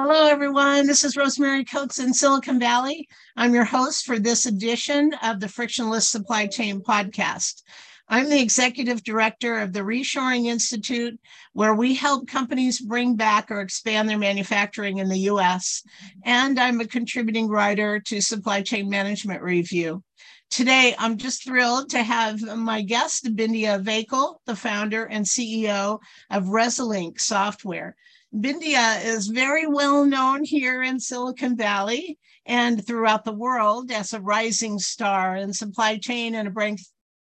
Hello, everyone. This is Rosemary Coates in Silicon Valley. I'm your host for this edition of the Frictionless Supply Chain Podcast. I'm the executive director of the Reshoring Institute, where we help companies bring back or expand their manufacturing in the US. And I'm a contributing writer to Supply Chain Management Review. Today, I'm just thrilled to have my guest, Bindiya Vakil, the founder and CEO of Resilinc Software. Bindiya is very well known here in Silicon Valley and throughout the world as a rising star in supply chain and a break,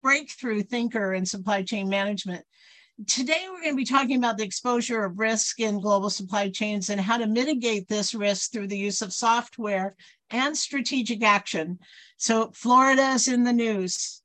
breakthrough thinker in supply chain management. Today, we're going to be talking about the exposure of risk in global supply chains and how to mitigate this risk through the use of software and strategic action. So, Florida is in the news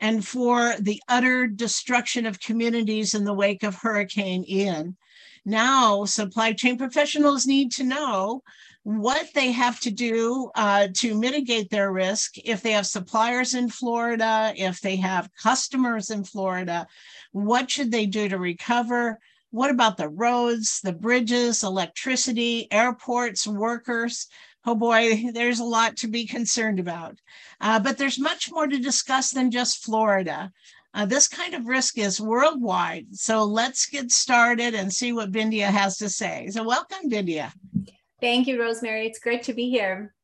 and for the utter destruction of communities in the wake of Hurricane Ian. Now, supply chain professionals need to know what they have to do uh, to mitigate their risk if they have suppliers in Florida, if they have customers in Florida, what should they do to recover? What about the roads, the bridges, electricity, airports, workers? Oh boy, there's a lot to be concerned about. Uh, but there's much more to discuss than just Florida. Uh, this kind of risk is worldwide. So let's get started and see what Bindiya has to say. So, welcome, Bindiya. Thank you, Rosemary. It's great to be here.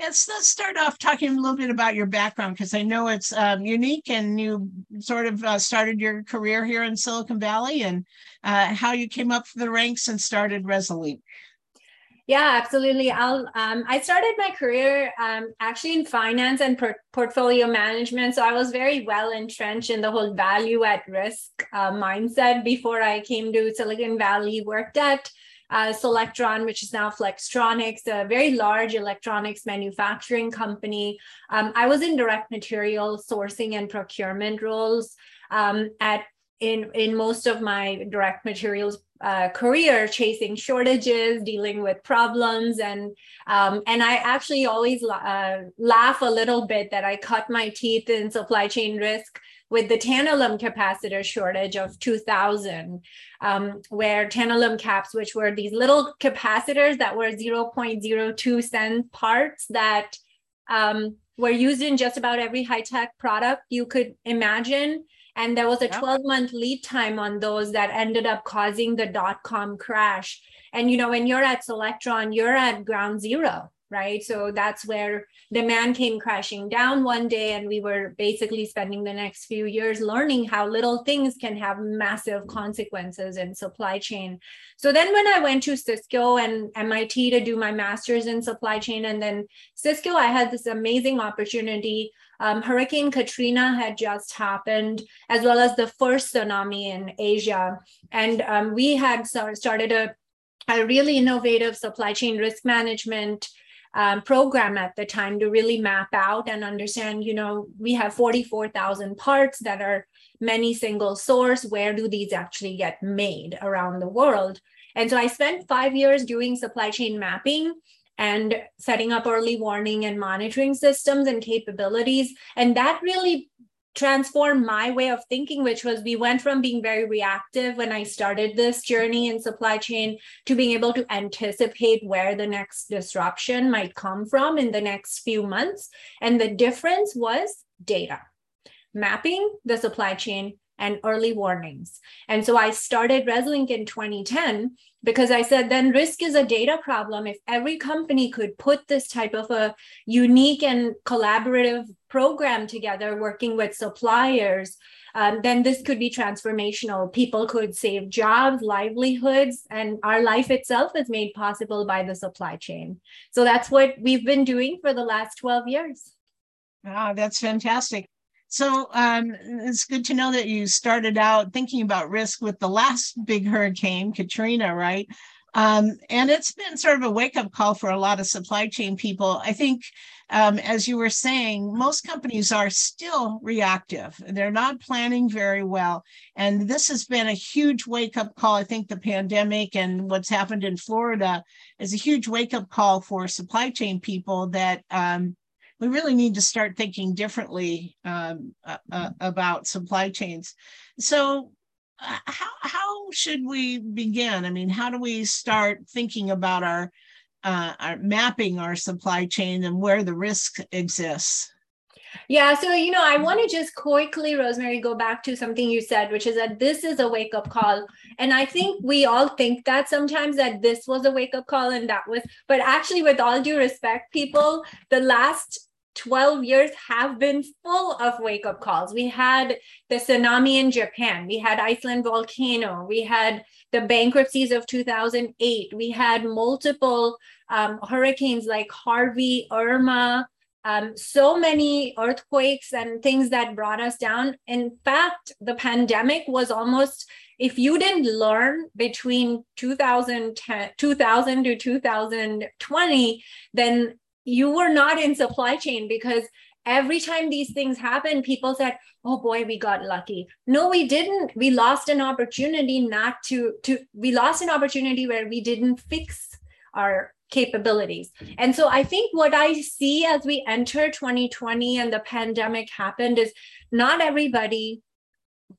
Yes, let's start off talking a little bit about your background because I know it's um, unique and you sort of uh, started your career here in Silicon Valley and uh, how you came up the ranks and started Resilinc. Yeah, absolutely. I'll. Um, I started my career um, actually in finance and per- portfolio management, so I was very well entrenched in the whole value at risk uh, mindset before I came to Silicon Valley. Worked at uh, Solectron, which is now Flextronics, a very large electronics manufacturing company. Um, I was in direct material sourcing and procurement roles um, at in in most of my direct materials uh, career chasing shortages dealing with problems and um, and i actually always uh, laugh a little bit that i cut my teeth in supply chain risk with the tantalum capacitor shortage of 2000 um, where tantalum caps which were these little capacitors that were 0.02 cent parts that um, were used in just about every high-tech product you could imagine and there was a 12 month lead time on those that ended up causing the dot com crash. And, you know, when you're at Solectron you're at ground zero right? So that's where demand came crashing down one day, and we were basically spending the next few years learning how little things can have massive consequences in supply chain. So then, when I went to Cisco and MIT to do my master's in supply chain, and then Cisco, I had this amazing opportunity. Um, Hurricane Katrina had just happened, as well as the first tsunami in Asia. And um, we had started a a really innovative supply chain risk management um, program at the time to really map out and understand you know we have 44000 parts that are many single source where do these actually get made around the world and so i spent five years doing supply chain mapping and setting up early warning and monitoring systems and capabilities and that really transformed my way of thinking, which was we went from being very reactive when I started this journey in supply chain to being able to anticipate where the next disruption might come from in the next few months. And the difference was data, mapping the supply chain and early warnings. And so I started Resilinc in 2010 because I said then risk is a data problem. If every company could put this type of a unique and collaborative program together, working with suppliers, um, then this could be transformational. People could save jobs, livelihoods, and our life itself is made possible by the supply chain. So that's what we've been doing for the last 12 years. Wow, that's fantastic. So um, it's good to know that you started out thinking about risk with the last big hurricane, Katrina, right? Um, and it's been sort of a wake up call for a lot of supply chain people. I think, um, as you were saying, most companies are still reactive. They're not planning very well. And this has been a huge wake up call. I think the pandemic and what's happened in Florida is a huge wake up call for supply chain people that um, we really need to start thinking differently um, uh, uh, about supply chains. So, uh, how how should we begin? I mean, how do we start thinking about our, uh, our mapping our supply chain and where the risk exists? Yeah, so you know, I want to just quickly, Rosemary, go back to something you said, which is that this is a wake up call. And I think we all think that sometimes that this was a wake up call and that was, but actually, with all due respect, people, the last 12 years have been full of wake up calls. We had the tsunami in Japan, we had Iceland volcano, we had the bankruptcies of 2008, we had multiple um, hurricanes like Harvey, Irma, um, so many earthquakes and things that brought us down. In fact, the pandemic was almost, if you didn't learn between 2010, 2000 to 2020, then you were not in supply chain because every time these things happen, people said, oh boy, we got lucky. No, we didn't. We lost an opportunity not to, to we lost an opportunity where we didn't fix our capabilities. And so I think what I see as we enter 2020 and the pandemic happened is not everybody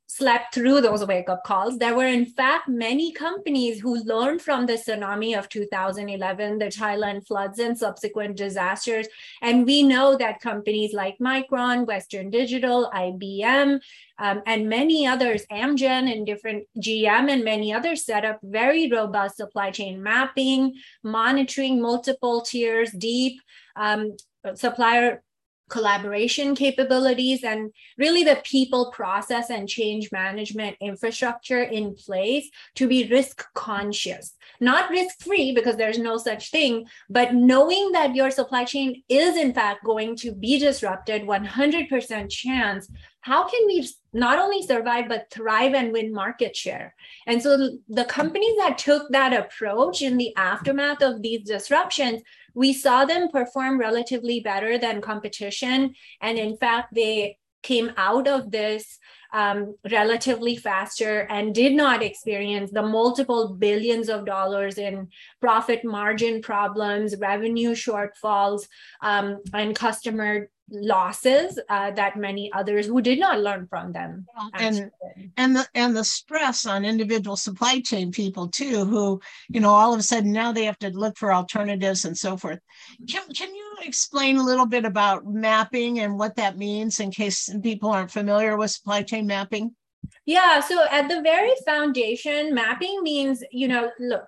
slept through those wake up calls. There were, in fact, many companies who learned from the tsunami of 2011, the Thailand floods, and subsequent disasters. And we know that companies like Micron, Western Digital, IBM, um, and many others, Amgen and different GM and many others set up very robust supply chain mapping, monitoring multiple tiers, deep um, supplier collaboration capabilities and really the people process and change management infrastructure in place to be risk conscious. Not risk free because there's no such thing but knowing that your supply chain is in fact going to be disrupted 100% chance how can we not only survive but thrive and win market share? And so the companies that took that approach in the aftermath of these disruptions we saw them perform relatively better than competition. And in fact, they came out of this um, relatively faster and did not experience the multiple billions of dollars in profit margin problems, revenue shortfalls, um, and customer losses uh, that many others who did not learn from them and and the and the stress on individual supply chain people too who you know all of a sudden now they have to look for alternatives and so forth. Can, can you explain a little bit about mapping and what that means in case people aren't familiar with supply chain mapping? Yeah so at the very foundation mapping means you know look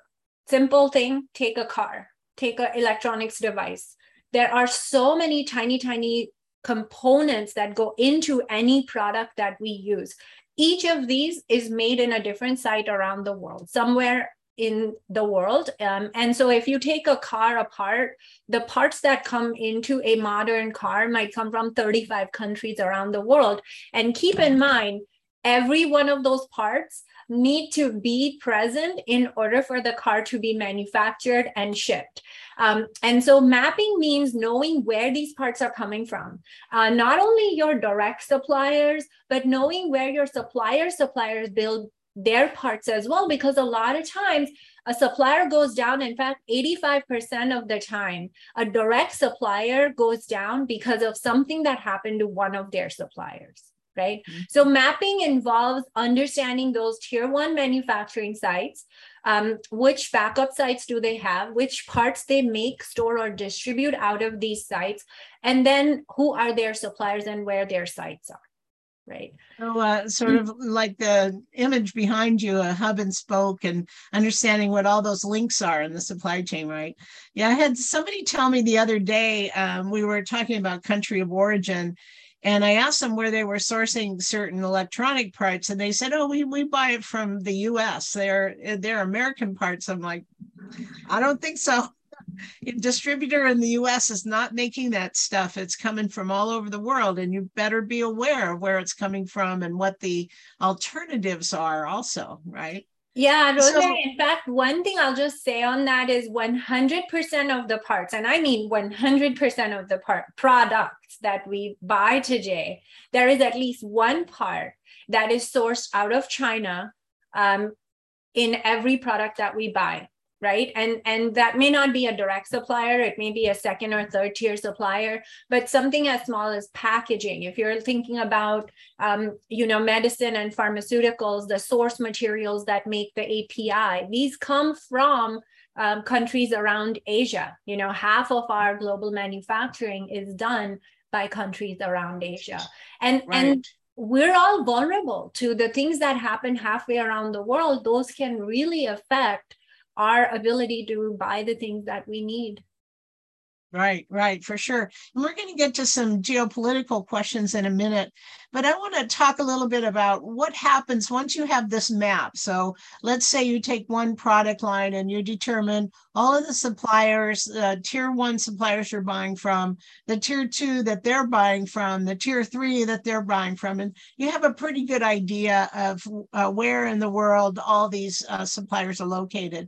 simple thing take a car take an electronics device there are so many tiny, tiny components that go into any product that we use. Each of these is made in a different site around the world, somewhere in the world. Um, and so if you take a car apart, the parts that come into a modern car might come from 35 countries around the world. And keep in mind, every one of those parts need to be present in order for the car to be manufactured and shipped. Um, and so mapping means knowing where these parts are coming from, uh, not only your direct suppliers, but knowing where your supplier suppliers build their parts as well, because a lot of times a supplier goes down. In fact, 85% of the time, a direct supplier goes down because of something that happened to one of their suppliers right? Mm-hmm. So mapping involves understanding those tier one manufacturing sites. Um, which backup sites do they have? Which parts they make, store, or distribute out of these sites? And then who are their suppliers and where their sites are? Right. So, uh, sort of like the image behind you, a hub and spoke, and understanding what all those links are in the supply chain, right? Yeah, I had somebody tell me the other day, um, we were talking about country of origin, and I asked them where they were sourcing certain electronic parts, and they said, "Oh, we, we buy it from the U.S. They're they're American parts." I'm like, I don't think so. A distributor in the U.S. is not making that stuff. It's coming from all over the world, and you better be aware of where it's coming from and what the alternatives are. Also, right? Yeah, Rosemary. So, in fact, one thing I'll just say on that is 100% of the parts, and I mean 100% of the part products that we buy today, there is at least one part that is sourced out of China um, in every product that we buy right? And and that may not be a direct supplier it may be a second or third tier supplier but something as small as packaging. If you're thinking about um, you know medicine and pharmaceuticals the source materials that make the api these come from um, countries around asia. You know half of our global manufacturing is done by countries around asia. And right. and we're all vulnerable to the things that happen halfway around the world. Those can really affect our ability to buy the things that we need. Right, right, for sure. And we're going to get to some geopolitical questions in a minute, but I want to talk a little bit about what happens once you have this map. So let's say you take one product line and you determine all of the suppliers, uh, tier one suppliers you're buying from, the tier two that they're buying from, the tier three that they're buying from, and you have a pretty good idea of uh, where in the world all these uh, suppliers are located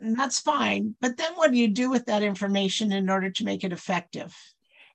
and that's fine. But then what do you do with that information in order to make it effective?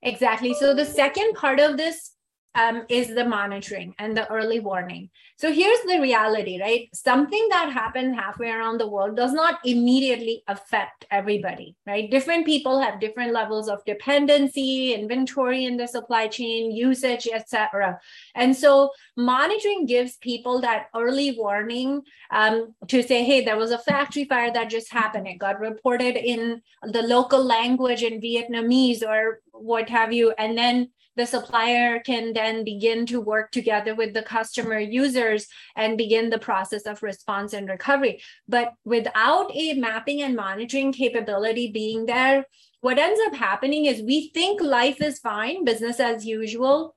Exactly. So the second part of this um, is the monitoring and the early warning. So here's the reality, right? Something that happened halfway around the world does not immediately affect everybody, right? Different people have different levels of dependency, inventory in the supply chain, usage, etc. And so monitoring gives people that early warning um, to say, hey, there was a factory fire that just happened. It got reported in the local language in Vietnamese or what have you. And then the supplier can then begin to work together with the customer users and begin the process of response and recovery. But without a mapping and monitoring capability being there, what ends up happening is we think life is fine, business as usual,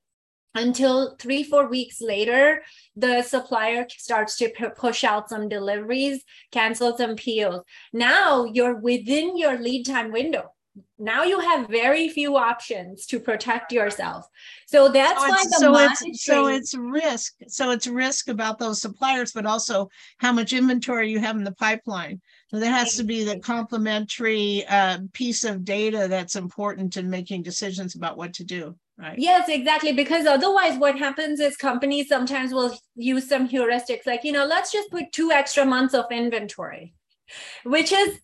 until three, four weeks later, the supplier starts to push out some deliveries, cancel some POs. Now you're within your lead time window now you have very few options to protect yourself. So that's so why the so it's so it's risk so it's risk about those suppliers but also how much inventory you have in the pipeline. So there has to be the complementary uh, piece of data that's important in making decisions about what to do right? Yes exactly because otherwise what happens is companies sometimes will use some heuristics like you know let's just put two extra months of inventory which is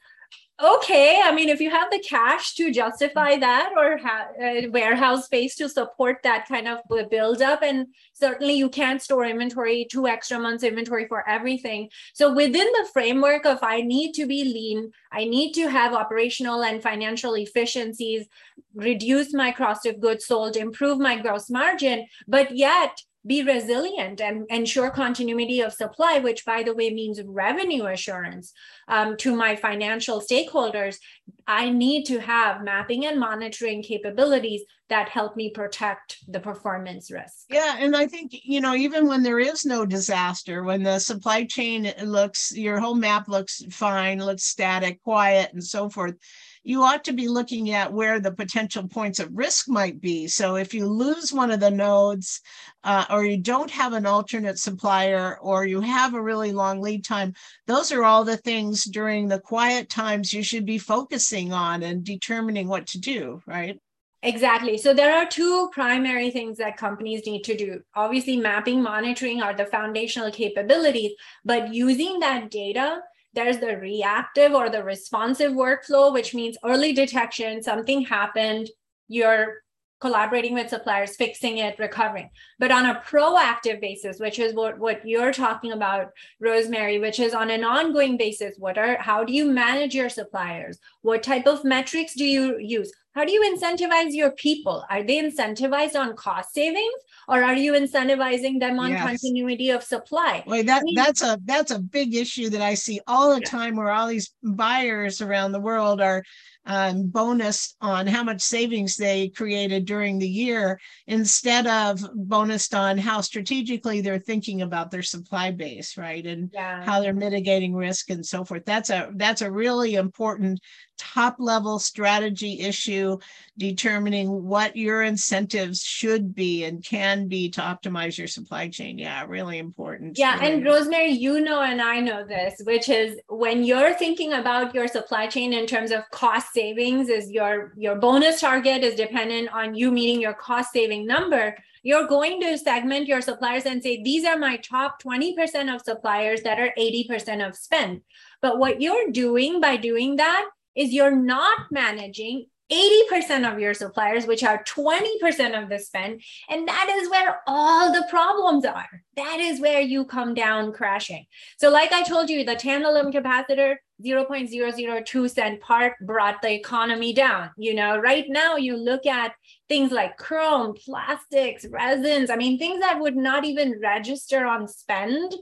okay i mean if you have the cash to justify that or have a uh, warehouse space to support that kind of build up and certainly you can't store inventory two extra months inventory for everything. So within the framework of i need to be lean i need to have operational and financial efficiencies reduce my cost of goods sold improve my gross margin but yet be resilient and ensure continuity of supply, which, by the way, means revenue assurance um, to my financial stakeholders. I need to have mapping and monitoring capabilities that help me protect the performance risk. Yeah. And I think, you know, even when there is no disaster, when the supply chain looks, your whole map looks fine, looks static, quiet, and so forth you ought to be looking at where the potential points of risk might be. So if you lose one of the nodes, uh, or you don't have an alternate supplier, or you have a really long lead time, those are all the things during the quiet times you should be focusing on and determining what to do, right? Exactly. So there are two primary things that companies need to do. Obviously, mapping, monitoring are the foundational capabilities, but using that data there's the reactive or the responsive workflow, which means early detection, something happened, you're collaborating with suppliers, fixing it, recovering. But on a proactive basis, which is what, what you're talking about, Rosemary, which is on an ongoing basis, what are how do you manage your suppliers? What type of metrics do you use? How do you incentivize your people? Are they incentivized on cost savings or are you incentivizing them on yes. continuity of supply? Wait, that, I mean, that's a that's a big issue that I see all the time where all these buyers around the world are um, bonus on how much savings they created during the year instead of bonused on how strategically they're thinking about their supply base right and yeah. how they're mitigating risk and so forth that's a that's a really important top level strategy issue determining what your incentives should be and can be to optimize your supply chain yeah really important yeah really. and rosemary you know and i know this which is when you're thinking about your supply chain in terms of cost savings is your your bonus target is dependent on you meeting your cost saving number you're going to segment your suppliers and say, these are my top 20% of suppliers that are 80% of spend. But what you're doing by doing that is you're not managing 80% of your suppliers, which are 20% of the spend. And that is where all the problems are. That is where you come down crashing. So, like I told you, the tantalum capacitor, 0.002 cent part brought the economy down. You know, right now you look at things like chrome, plastics, resins, I mean, things that would not even register on spend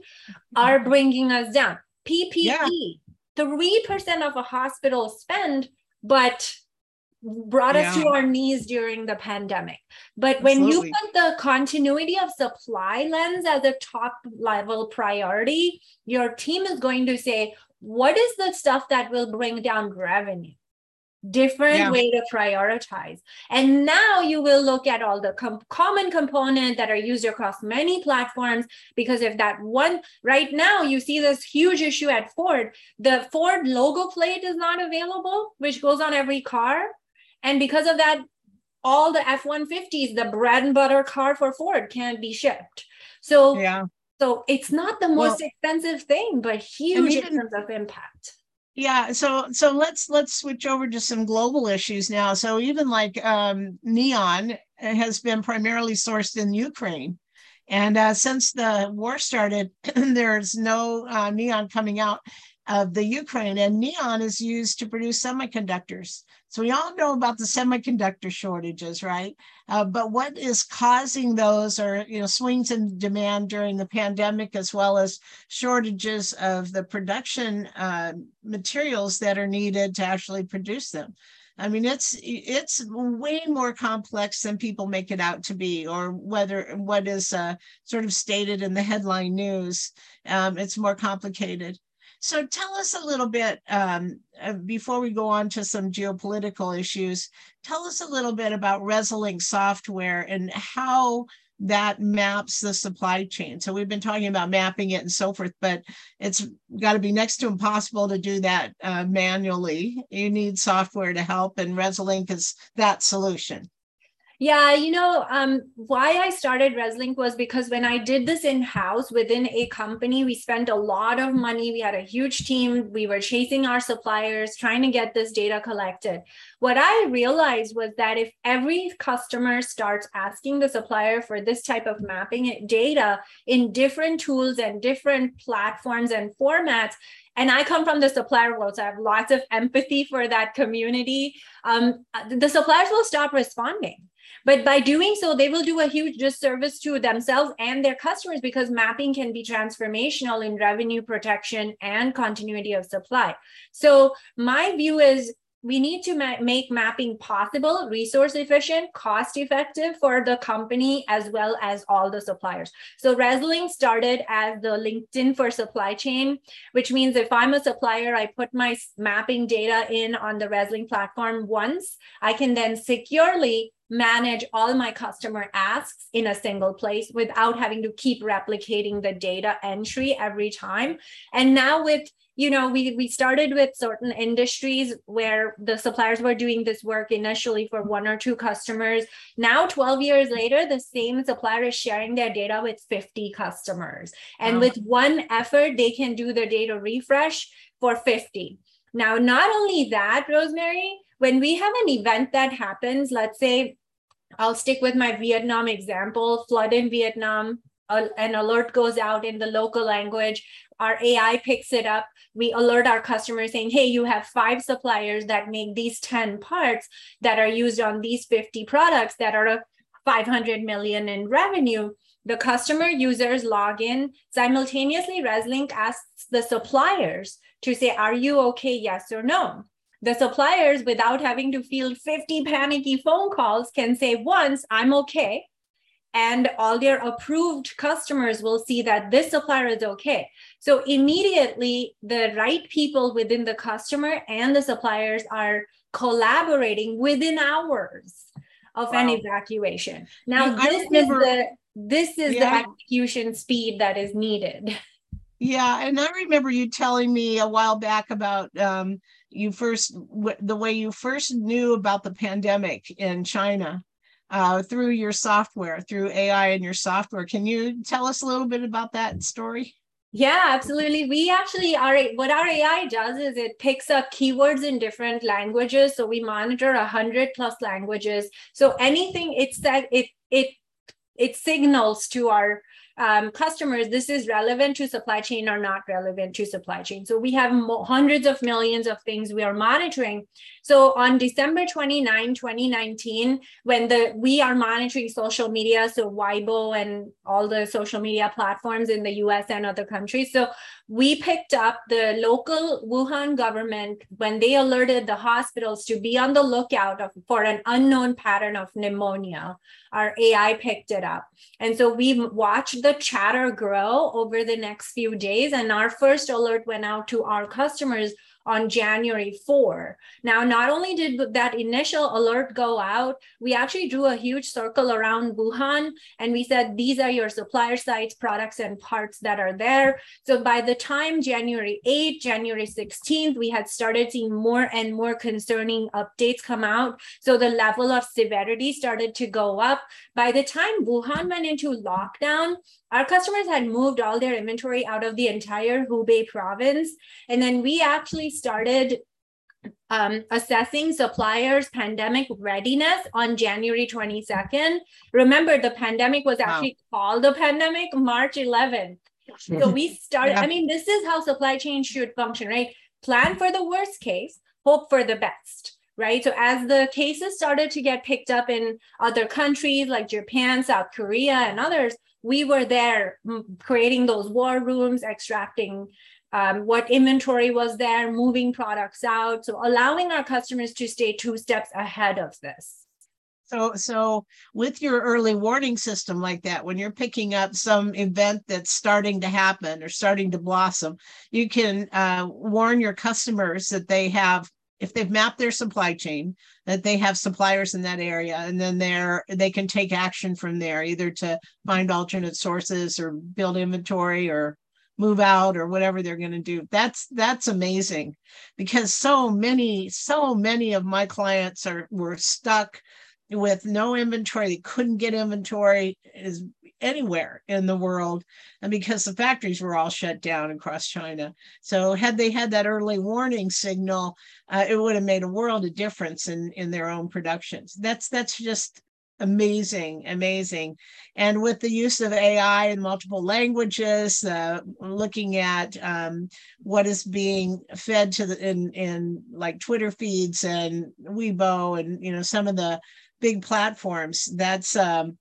are mm-hmm. bringing us down. PPE, yeah. 3% of a hospital spend, but brought yeah. us to our knees during the pandemic. But when Absolutely. you put the continuity of supply lens as a top level priority, your team is going to say, what is the stuff that will bring down revenue? Different yeah. way to prioritize and now you will look at all the com- common component that are used across many platforms because if that one right now you see this huge issue at ford the ford logo plate is not available which goes on every car and because of that, all the F 150s, the bread and butter car for Ford, can't be shipped. So, yeah. So it's not the most well, expensive thing, but huge in terms of impact. Yeah, so so let's let's switch over to some global issues now. So even like um, neon has been primarily sourced in Ukraine, and uh, since the war started, there's no uh, neon coming out of the Ukraine, and neon is used to produce semiconductors. So we all know about the semiconductor shortages, right? Uh, but what is causing those are you know swings in demand during the pandemic, as well as shortages of the production uh, materials that are needed to actually produce them. I mean, it's it's way more complex than people make it out to be, or whether what is uh, sort of stated in the headline news. Um, it's more complicated. So tell us a little bit um, uh, before we go on to some geopolitical issues. Tell us a little bit about Resilinc software and how that maps the supply chain. So we've been talking about mapping it and so forth, but it's got to be next to impossible to do that uh, manually. You need software to help, and Resilinc is that solution. Yeah, you know, um, why I started Resilinc was because when I did this in house within a company, we spent a lot of money. We had a huge team. We were chasing our suppliers, trying to get this data collected. What I realized was that if every customer starts asking the supplier for this type of mapping data in different tools and different platforms and formats, and I come from the supplier world, so I have lots of empathy for that community. Um, the suppliers will stop responding but by doing so, they will do a huge disservice to themselves and their customers because mapping can be transformational in revenue protection and continuity of supply. So, my view is we need to ma- make mapping possible, resource efficient, cost effective for the company as well as all the suppliers. So Resilinc started as the LinkedIn for supply chain, which means if I'm a supplier, I put my mapping data in on the Resilinc platform once, I can then securely manage all my customer asks in a single place without having to keep replicating the data entry every time. And now with you know we we started with certain industries where the suppliers were doing this work initially for one or two customers now 12 years later the same supplier is sharing their data with 50 customers and wow. with one effort they can do the data refresh for 50 now not only that rosemary when we have an event that happens let's say I'll stick with my Vietnam example flood in Vietnam. an alert goes out in the local language. Our AI picks it up. We alert our customers saying, hey, you have five suppliers that make these 10 parts that are used on these 50 products that are 500 million in revenue. The customer users log in. Simultaneously, Resilinc asks the suppliers to say, are you okay? Yes or no the suppliers, without having to field 50 panicky phone calls, can say once, I'm okay. And all their approved customers will see that this supplier is okay. So immediately, the right people within the customer and the suppliers are collaborating within hours of wow. an evacuation. Now, yeah, this remember, is the this is yeah. the execution speed that is needed. Yeah, and I remember you telling me a while back about um, you first the way you first knew about the pandemic in China. uh, through your software, through AI and your software. Can you tell us a little bit about that story? Yeah, absolutely. We actually are what our AI does is it picks up keywords in different languages. So we monitor a hundred plus languages. So anything it's that it it it signals to our um, customers this is relevant to supply chain or not relevant to supply chain. So we have mo- hundreds of millions of things we are monitoring. So on December 29, 2019, when the we are monitoring social media, so Weibo and all the social media platforms in the US and other countries. So we picked up the local Wuhan government when they alerted the hospitals to be on the lookout of, for an unknown pattern of pneumonia. Our AI picked it up. And so we watched the chatter grow over the next few days. And our first alert went out to our customers on January 4. Now, not only did that initial alert go out, we actually drew a huge circle around Wuhan and we said, these are your supplier sites, products, and parts that are there. So by the time January 8th, January 16th, we had started seeing more and more concerning updates come out. So the level of severity started to go up. By the time Wuhan went into lockdown, our customers had moved all their inventory out of the entire Hubei province. And then we actually started um, assessing suppliers' pandemic readiness on January 22nd. Remember, the pandemic was actually wow. called the pandemic March 11th. So we started, yeah. I mean, this is how supply chain should function, right? Plan for the worst case, hope for the best right? So as the cases started to get picked up in other countries like Japan, South Korea, and others, we were there creating those war rooms, extracting um, what inventory was there, moving products out. So allowing our customers to stay two steps ahead of this. So, so with your early warning system like that, when you're picking up some event that's starting to happen or starting to blossom, you can uh, warn your customers that they have if they've mapped their supply chain that they have suppliers in that area and then they're they can take action from there either to find alternate sources or build inventory or move out or whatever they're going to do. That's that's amazing because so many so many of my clients are were stuck with no inventory. They couldn't get inventory is anywhere in the world. And because the factories were all shut down across china. So had they had that early warning signal uh, it would have made a world of difference in in their own productions. That's that's just amazing amazing. And with the use of ai in multiple languages uh, looking at um, what is being fed to the in in like twitter feeds and weibo and you know some of the big platforms that's um,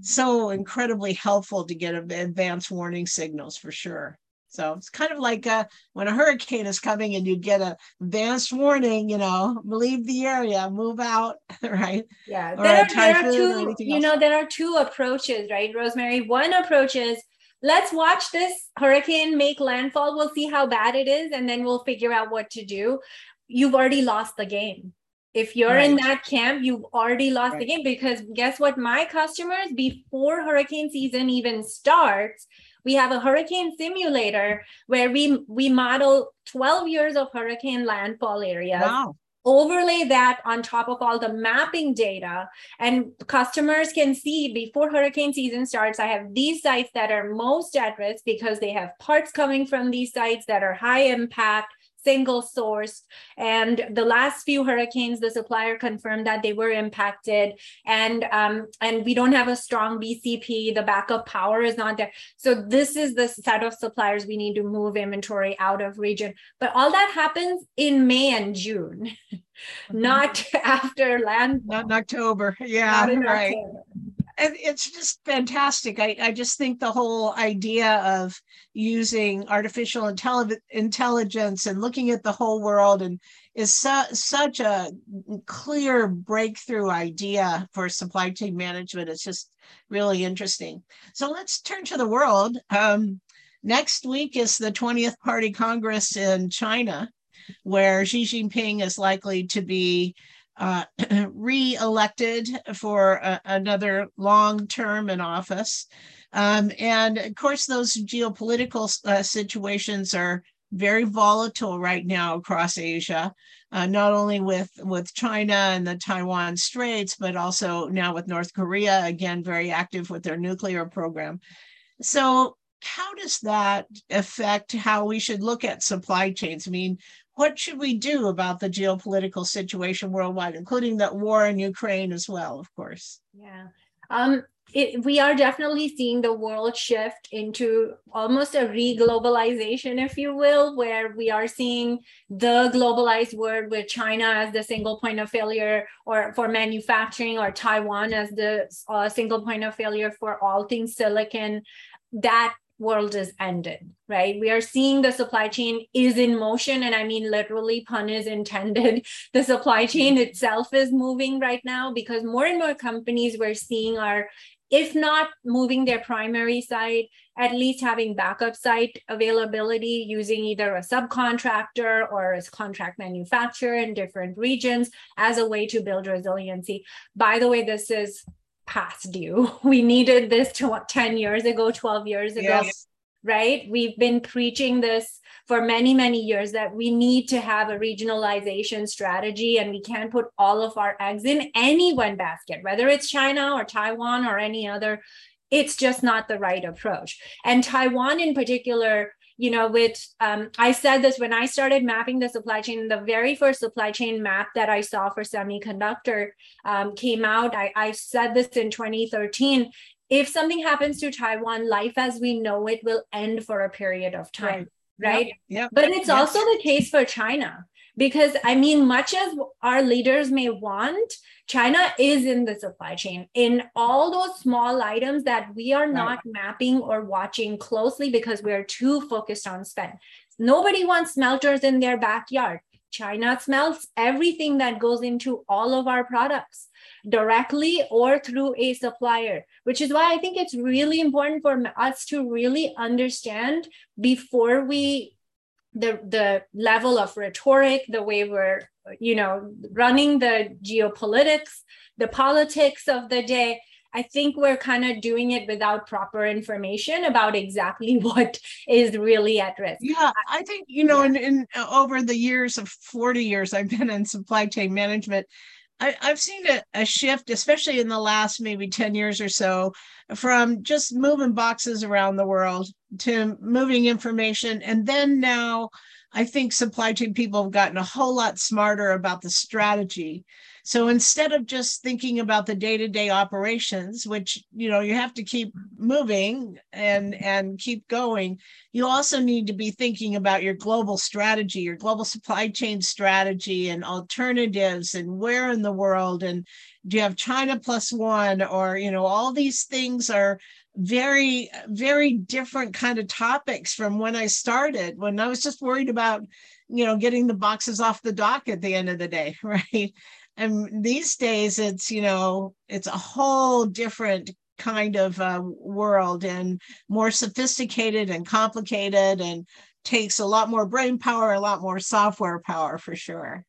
so incredibly helpful to get advance warning signals for sure. So it's kind of like uh, when a hurricane is coming and you get a advanced warning, you know, leave the area, move out, right? Yeah, there are, there are two, you else. know, there are two approaches, right, Rosemary? One approach is let's watch this hurricane make landfall. We'll see how bad it is, and then we'll figure out what to do. You've already lost the game if you're right. in that camp you've already lost right. the game because guess what my customers before hurricane season even starts we have a hurricane simulator where we we model 12 years of hurricane landfall areas wow. overlay that on top of all the mapping data and customers can see before hurricane season starts i have these sites that are most at risk because they have parts coming from these sites that are high impact single source. And the last few hurricanes, the supplier confirmed that they were impacted, and um, and we don't have a strong BCP. The backup power is not there. So this is the set of suppliers we need to move inventory out of region. But all that happens in May and June, not after land. Not in October. Yeah, right. October it's just fantastic. I, I just think the whole idea of using artificial intelli- intelligence and looking at the whole world and is su- such a clear breakthrough idea for supply chain management. It's just really interesting. So let's turn to the world. Um, next week is the 20th Party Congress in China, where Xi Jinping is likely to be uh, re-elected for a, another long term in office. Um, and of course, those geopolitical uh, situations are very volatile right now across Asia, uh, not only with, with China and the Taiwan Straits, but also now with North Korea, again, very active with their nuclear program. So, how does that affect how we should look at supply chains? I mean, what should we do about the geopolitical situation worldwide, including that war in Ukraine as well, of course? Yeah. Um, it, we are definitely seeing the world shift into almost a re-globalization, if you will, where we are seeing the globalized world with China as the single point of failure or for manufacturing or Taiwan as the uh, single point of failure for all things silicon. That world is ended, right? We are seeing the supply chain is in motion. And I mean, literally, pun is intended. The supply mm-hmm. chain itself is moving right now because more and more companies we're seeing are if not moving their primary site, at least having backup site availability using either a subcontractor or a contract manufacturer in different regions as a way to build resiliency. By the way, this is past due. We needed this to what, 10 years ago, 12 years ago. Yes right? We've been preaching this for many, many years that we need to have a regionalization strategy and we can't put all of our eggs in any one basket, whether it's China or Taiwan or any other. It's just not the right approach. And Taiwan, in particular, you know, with um, I said this when I started mapping the supply chain, the very first supply chain map that I saw for semiconductor um, came out. I, I said this in 2013 if something happens to Taiwan, life as we know it will end for a period of time, right? right? Yeah. Yep. But it's yep. also the case for China because I mean, much as our leaders may want, China is in the supply chain in all those small items that we are not right. mapping or watching closely because we're too focused on spend. Nobody wants smelters in their backyard. China smelts everything that goes into all of our products directly or through a supplier, which is why I think it's really important for us to really understand before we the the level of rhetoric the way we're you know running the geopolitics the politics of the day I think we're kind of doing it without proper information about exactly what is really at risk. Yeah, I think, you know, yeah. in, in over the years of 40 years I've been in supply chain management, I, have seen a, a, shift, especially in the last maybe 10 years or so, from just moving boxes around the world to moving information. And then now I think supply chain people have gotten a whole lot smarter about the strategy so instead of just thinking about the day-to-day operations, which you know you have to keep moving and and keep going, you also need to be thinking about your global strategy, your global supply chain strategy and alternatives and where in the world and do you have China plus one or you know all these things are very very different kind of topics from when I started when I was just worried about you know getting the boxes off the dock at the end of the day right and these days it's you know it's a whole different kind of uh, world and more sophisticated and complicated and takes a lot more brain power a lot more software power for sure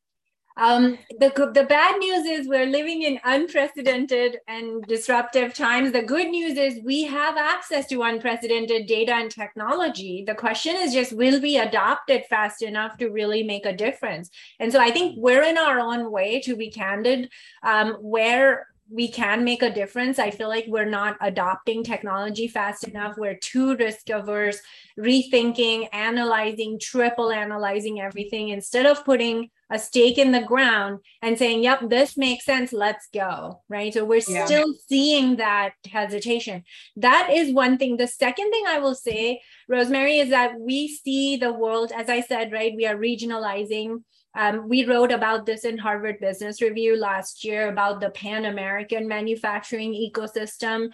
um, the, the bad news is we're living in unprecedented and disruptive times. The good news is we have access to unprecedented data and technology. The question is just will we adopt it fast enough to really make a difference? And so I think we're in our own way, to be candid, um, where we can make a difference. I feel like we're not adopting technology fast enough. We're too risk averse, rethinking, analyzing, triple analyzing everything instead of putting a stake in the ground and saying, yep, this makes sense, let's go. Right. So we're yeah. still seeing that hesitation. That is one thing. The second thing I will say, Rosemary, is that we see the world, as I said, right, we are regionalizing. Um, we wrote about this in Harvard Business Review last year about the Pan American manufacturing ecosystem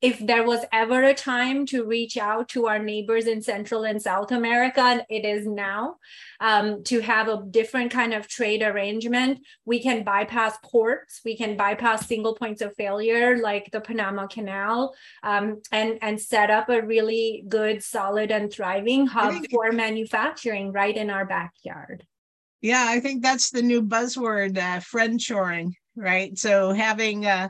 if there was ever a time to reach out to our neighbors in Central and South America, it is now, um, to have a different kind of trade arrangement. We can bypass ports, we can bypass single points of failure like the Panama Canal, um, and, and set up a really good, solid, and thriving hub for manufacturing right in our backyard. Yeah, I think that's the new buzzword, uh, friend shoring, right? So having uh,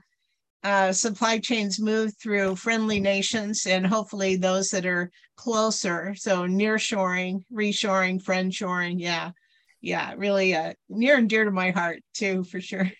uh, supply chains move through friendly nations and hopefully those that are closer. So near shoring, reshoring, friend shoring. Yeah. Yeah. Really uh, near and dear to my heart too, for sure.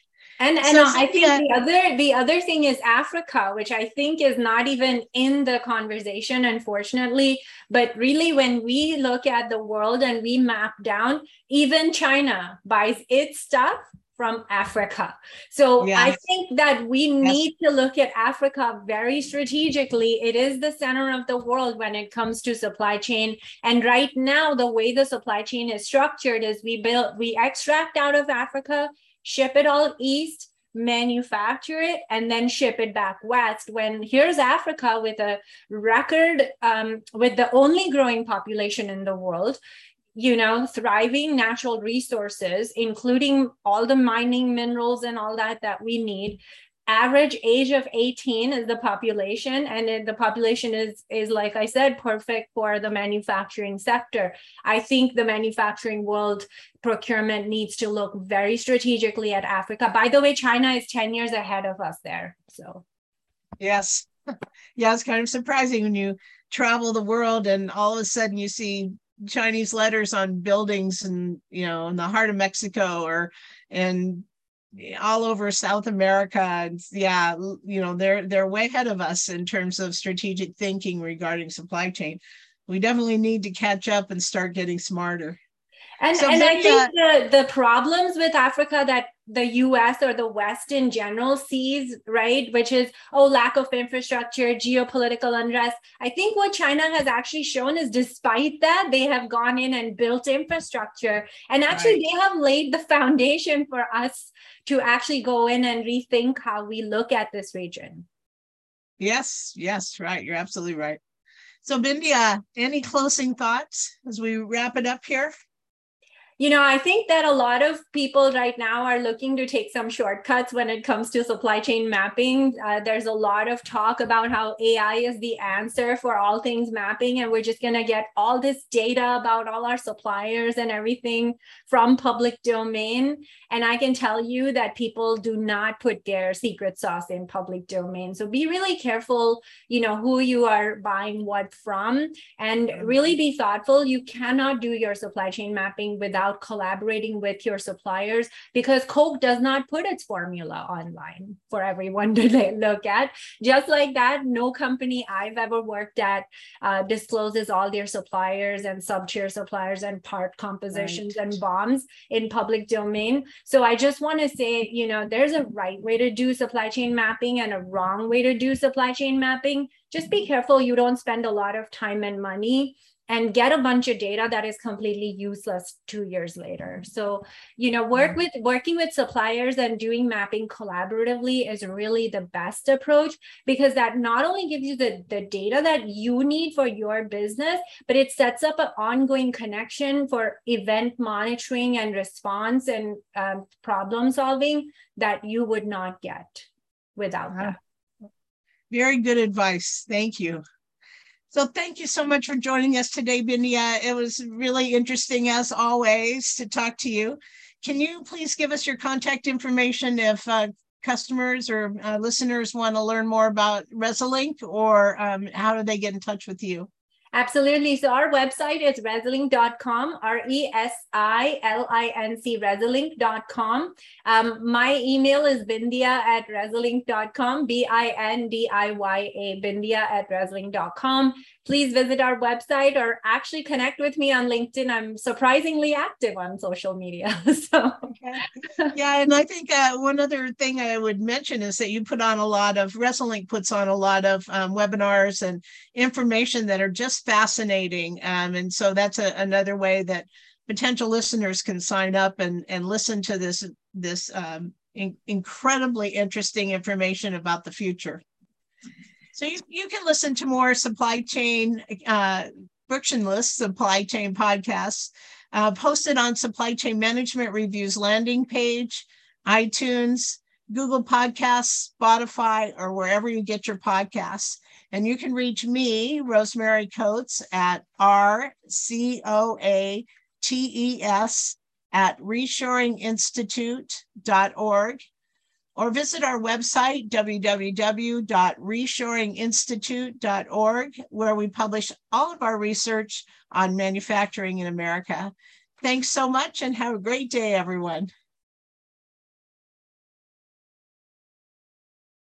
And and so, I think yeah. the other the other thing is Africa, which I think is not even in the conversation, unfortunately. But really, when we look at the world and we map down, even China buys its stuff from Africa. So yes. I think that we need yes. to look at Africa very strategically. It is the center of the world when it comes to supply chain. And right now, the way the supply chain is structured is we build, we extract out of Africa ship it all east, manufacture it, and then ship it back west. When here's Africa with a record, um, with the only growing population in the world, you know, thriving natural resources, including all the mining minerals and all that that we need, average age of 18 is the population and it, the population is is like i said perfect for the manufacturing sector. I think the manufacturing world procurement needs to look very strategically at africa. By the way china is 10 years ahead of us there so. Yes. Yeah it's kind of surprising when you travel the world and all of a sudden you see chinese letters on buildings and you know in the heart of mexico or and all over South America. And Yeah, you know, they're they're way ahead of us in terms of strategic thinking regarding supply chain. We definitely need to catch up and start getting smarter. And, so and I think uh, the, the problems with Africa that the US or the West in general sees, right, which is, oh, lack of infrastructure, geopolitical unrest. I think what China has actually shown is despite that, they have gone in and built infrastructure. And actually, right. they have laid the foundation for us to actually go in and rethink how we look at this region. Yes, yes, right. You're absolutely right. So, Bindiya, any closing thoughts as we wrap it up here? You know, I think that a lot of people right now are looking to take some shortcuts when it comes to supply chain mapping. Uh, there's a lot of talk about how AI is the answer for all things mapping, and we're just going to get all this data about all our suppliers and everything from public domain. And I can tell you that people do not put their secret sauce in public domain. So be really careful, you know, who you are buying what from, and really be thoughtful. You cannot do your supply chain mapping without about collaborating with your suppliers because Coke does not put its formula online for everyone to look at. Just like that, no company I've ever worked at uh, discloses all their suppliers and sub-tier suppliers and part compositions right. and BOMs in public domain. So I just want to say, you know, there's a right way to do supply chain mapping and a wrong way to do supply chain mapping. Just be careful you don't spend a lot of time and money and get a bunch of data that is completely useless two years later. So you know work with working with suppliers and doing mapping collaboratively is really the best approach because that not only gives you the, the data that you need for your business but it sets up an ongoing connection for event monitoring and response and um, problem solving that you would not get without that. Very good advice. Thank you so thank you so much for joining us today, Bindiya. It was really interesting as always to talk to you. Can you please give us your contact information if uh, customers or uh, listeners want to learn more about Resilinc or um, how do they get in touch with you? Absolutely. So our website is resilinc.com, R-E-S-I-L-I-N-C, resilinc.com. Um, my email is bindiya at resilinc.com, B-I-N-D-I-Y-A, bindiya at resilinc.com please visit our website or actually connect with me on LinkedIn. I'm surprisingly active on social media. so, okay. yeah, and I think uh, one other thing I would mention is that you put on a lot of Resilinc puts on a lot of um, webinars and information that are just fascinating, um, and so that's a, another way that potential listeners can sign up and and listen to this this um, in, incredibly interesting information about the future. So you, you can listen to more supply chain, uh, frictionless supply chain podcasts uh, posted on Supply Chain Management Review's landing page, iTunes, Google Podcasts, Spotify, or wherever you get your podcasts. And you can reach me, Rosemary Coates, at R C O A T E S at reshoringinstitute.org or visit our website, www.reshoringinstitute.org, where we publish all of our research on manufacturing in America. Thanks so much and have a great day, everyone.